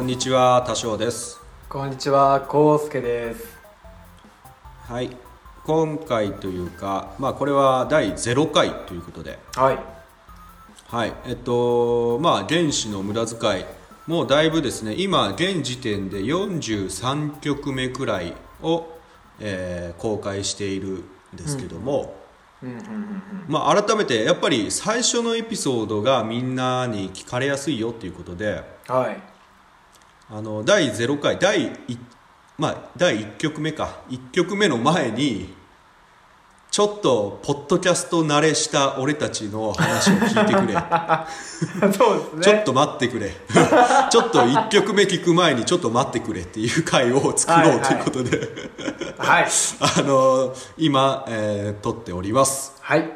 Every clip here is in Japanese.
こんにちは多少です。こんにちは、こうすけです。はい今回というかまあこれは第0回ということで。はい。はい。えっとまあ原子の無駄遣いもうだいぶですね今現時点で43曲目くらいを、えー公開しているんですけども、まあ、改めてやっぱり最初のエピソードがみんなに聞かれやすいよっていうことで。はい。あの第0回第1まあ第1曲目か1曲目の前にちょっとポッドキャスト慣れした俺たちの話を聞いてくれ そうですね。ちょっと待ってくれ ちょっと1曲目聞く前にちょっと待ってくれっていう回を作ろうということで、はい。あの今、えー撮っておりますはい。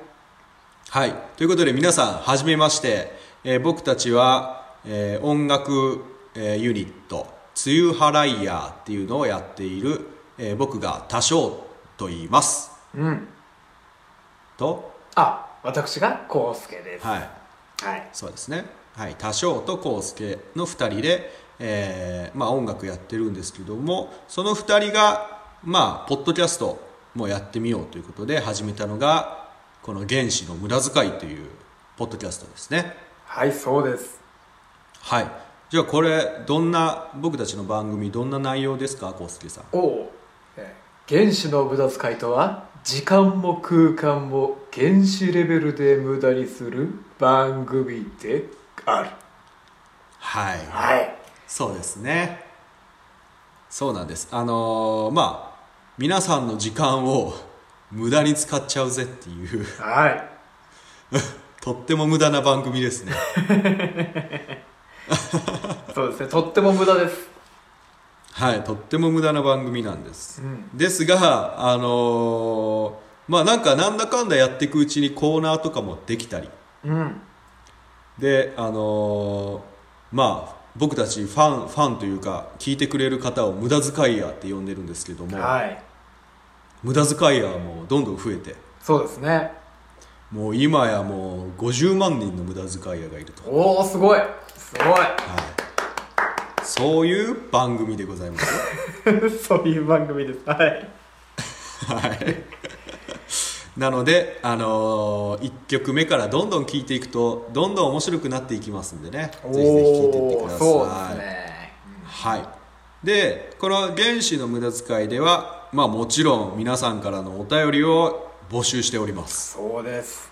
はい。ということで皆さん、はじめまして。えー僕たちは、えー音楽、えーユニット、梅雨払いヤーっていうのをやっている、えー僕が多少と言います。うん。と、あ、私がこうすけです。はい。はい。そうですね。はい。多少と康介の二人で、えーまあ音楽やってるんですけども、その二人が、まあ、ポッドキャストもやってみようということで始めたのが、この原子の無駄遣いというポッドキャストですね。はい、そうです。はい。じゃあこれどんな僕たちの番組どんな内容ですか、コウスケさん。おお。えー原子の無駄遣いとは、時間も空間も原子レベルで無駄にする番組である。はい。はい。そうですね。そうなんです。あのーまあ皆さんの時間を 無駄に使っちゃうぜっていうはい。とっても無駄な番組ですね。そうですね。とっても無駄です。はい、とっても無駄な番組なんです。うんですが、あのーまあなんかなんだかんだやっていくうちにコーナーとかもできたり。うん。であのーまあ僕たちファンファンというか聞いてくれる方を無駄遣いヤーって呼んでるんですけども、はい。無駄遣いヤーもどんどん増えてそうですね。もう今やもう50万人の無駄遣いヤーがいると、おお、すごい。すごい。はい、そういう番組でございますよ そういう番組です。はい。はいなので、あの1曲目からどんどん聴いていくとどんどん面白くなっていきますんでねぜひぜひ聴いていってくださいそうですね。はい、でこの「原子の無駄遣い」では、まあ、もちろん皆さんからのお便りを募集しております、そうです。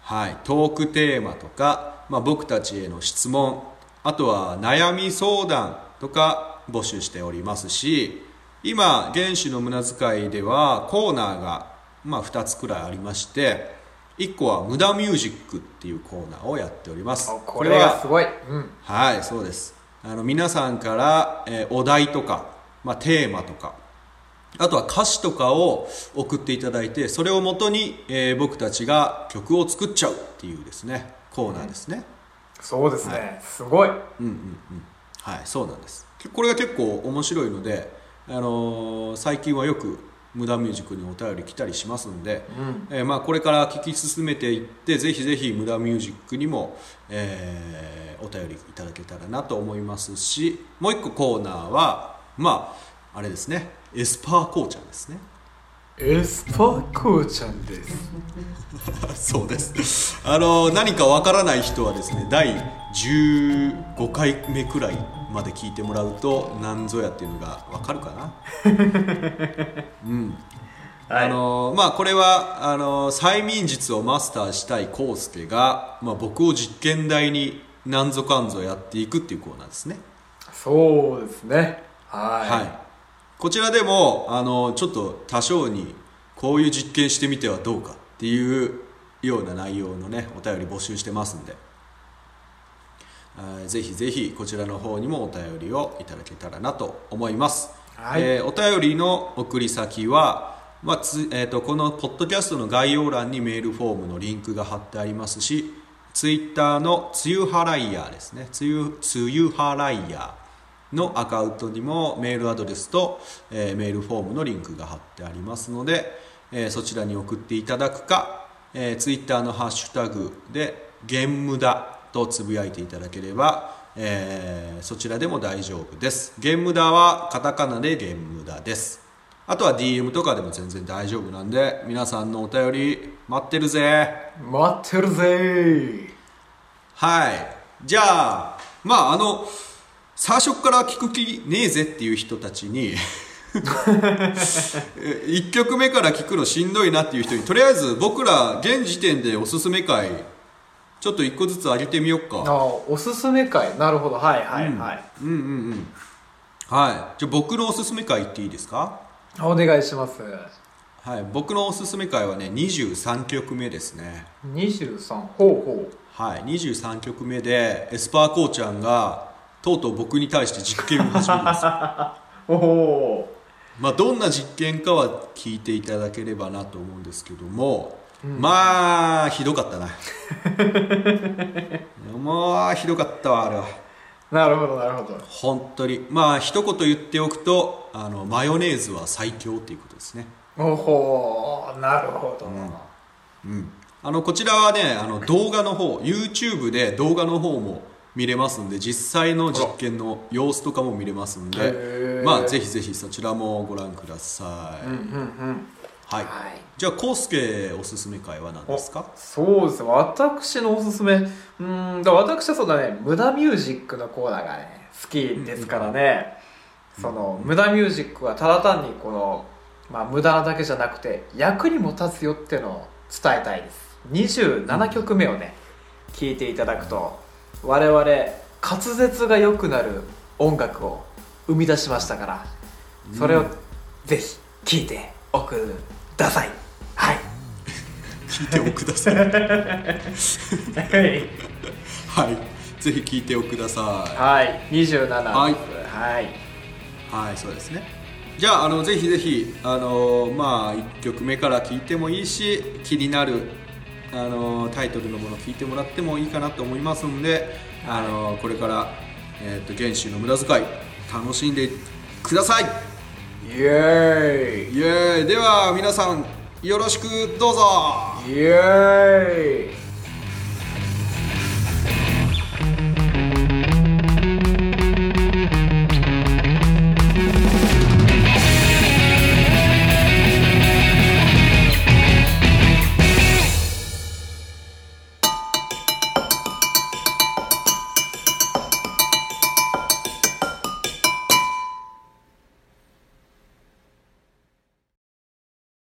はい、トークテーマとか、まあ、僕たちへの質問あとは悩み相談とか募集しておりますし今「原子の無駄遣い」ではコーナーが、まあ、2つくらいありまして1個は「無駄ミュージック」っていうコーナーをやっておりますあこれがすごい。うん。はい、そうです。あの、皆さんから、えーお題とか、まあ、テーマとか、あとは歌詞とかを送っていただいて、それをもとに、えー僕たちが曲を作っちゃうっていうですね、コーナーですね。そうですね。すごい。うんうんうん。はい、そうなんです。これが結構面白いので、あのー最近はよく無駄ミュージックにお便り来たりしますので、えーまあ、これから聞き進めていってぜひぜひ無駄ミュージックにも、えーお便りいただけたらなと思いますしもう一個コーナーはまああれですねエスパーコーちゃんですねエスパーコーちゃんです。そうですあの何かわからない人はですね第15回目くらいまで聞いてもらうと何ぞやっていうのがわかるかな うんはいあのまあこれはあの催眠術をマスターしたい康介が、まあ、僕を実験台に何ぞかんぞやっていくっていうコーナーですねそうですね。はい。はい、こちらでもあのちょっと多少にこういう実験してみてはどうかっていうような内容のねお便り募集してますんで。ぜひぜひこちらの方にもお便りをいただけたらなと思います、はい。えーお便りの送り先はまあつえー、とこのポッドキャストの概要欄にメールフォームのリンクが貼ってありますしツイッターの「つゆはらいや」ですね「つゆつゆはらいや」のアカウントにもメールアドレスと、えーメールフォームのリンクが貼ってありますので、えーそちらに送っていただくか、えー、ツイッターのハッシュタグで「ゲンムダ」とつぶやいていただければ、えーそちらでも大丈夫です。ゲンムダはカタカナでゲンムダです。あとは DM とかでも全然大丈夫なんで皆さんのお便り待ってるぜ。待ってるぜはい。じゃあまああの最初から聞く気ねえぜっていう人たちに 1曲目から聞くのしんどいなっていう人にとりあえず僕ら現時点でおすすめ回ちょっと1個ずつ上げてみようか。あおすすめ会。なるほど。はいはいはい、うんうんうん。はい。じゃあ僕のおすすめ回言っていいですか？お願いします。はい。僕のおすすめ回はね23曲目ですね。23ほうほはい。23曲目でエスパーコーちゃんがとうとう僕に対して実験を始めるんです。おお。まあどんな実験かは聞いていただければなと思うんですけども、まあひどかったな。もうひどかったわあれは。なるほどなるほど。本当に。まあ一言言っておくとあのマヨネーズは最強っていうことですね。おほー。なるほど、うん。あのこちらはねあの動画の方 YouTube で動画の方も見れますんで実際の実験の様子とかも見れますんへでー。まあぜひぜひそちらもご覧ください、うんうんうん。はい、はい。じゃあコウスケおすすめ会は何ですか？そうですね。私のおすすめ。うーんだ私はそうだね。無駄ミュージックのコーナーがね好きですからね、その無駄ミュージックはただ単にこの、まあ、無駄なだけじゃなくて役にも立つよっていうのを伝えたいです。27曲目をね聴いていただくと我々滑舌が良くなる音楽を生み出しましたからそれをぜひ聴いておください。はい。聞いておください。はい。はいぜひ聞いておくださはい、27です。はい。はい。いはいそうですね。じゃああのぜひぜひあのまあ1曲目から聞いてもいいし気になるあのタイトルのもの聞いてもらってもいいかなと思いますんで、あのこれから、えー、と原始の無駄遣い楽しんでください。イエイ。エーイ。では皆さんよろしくどうぞ。ーイイエーイ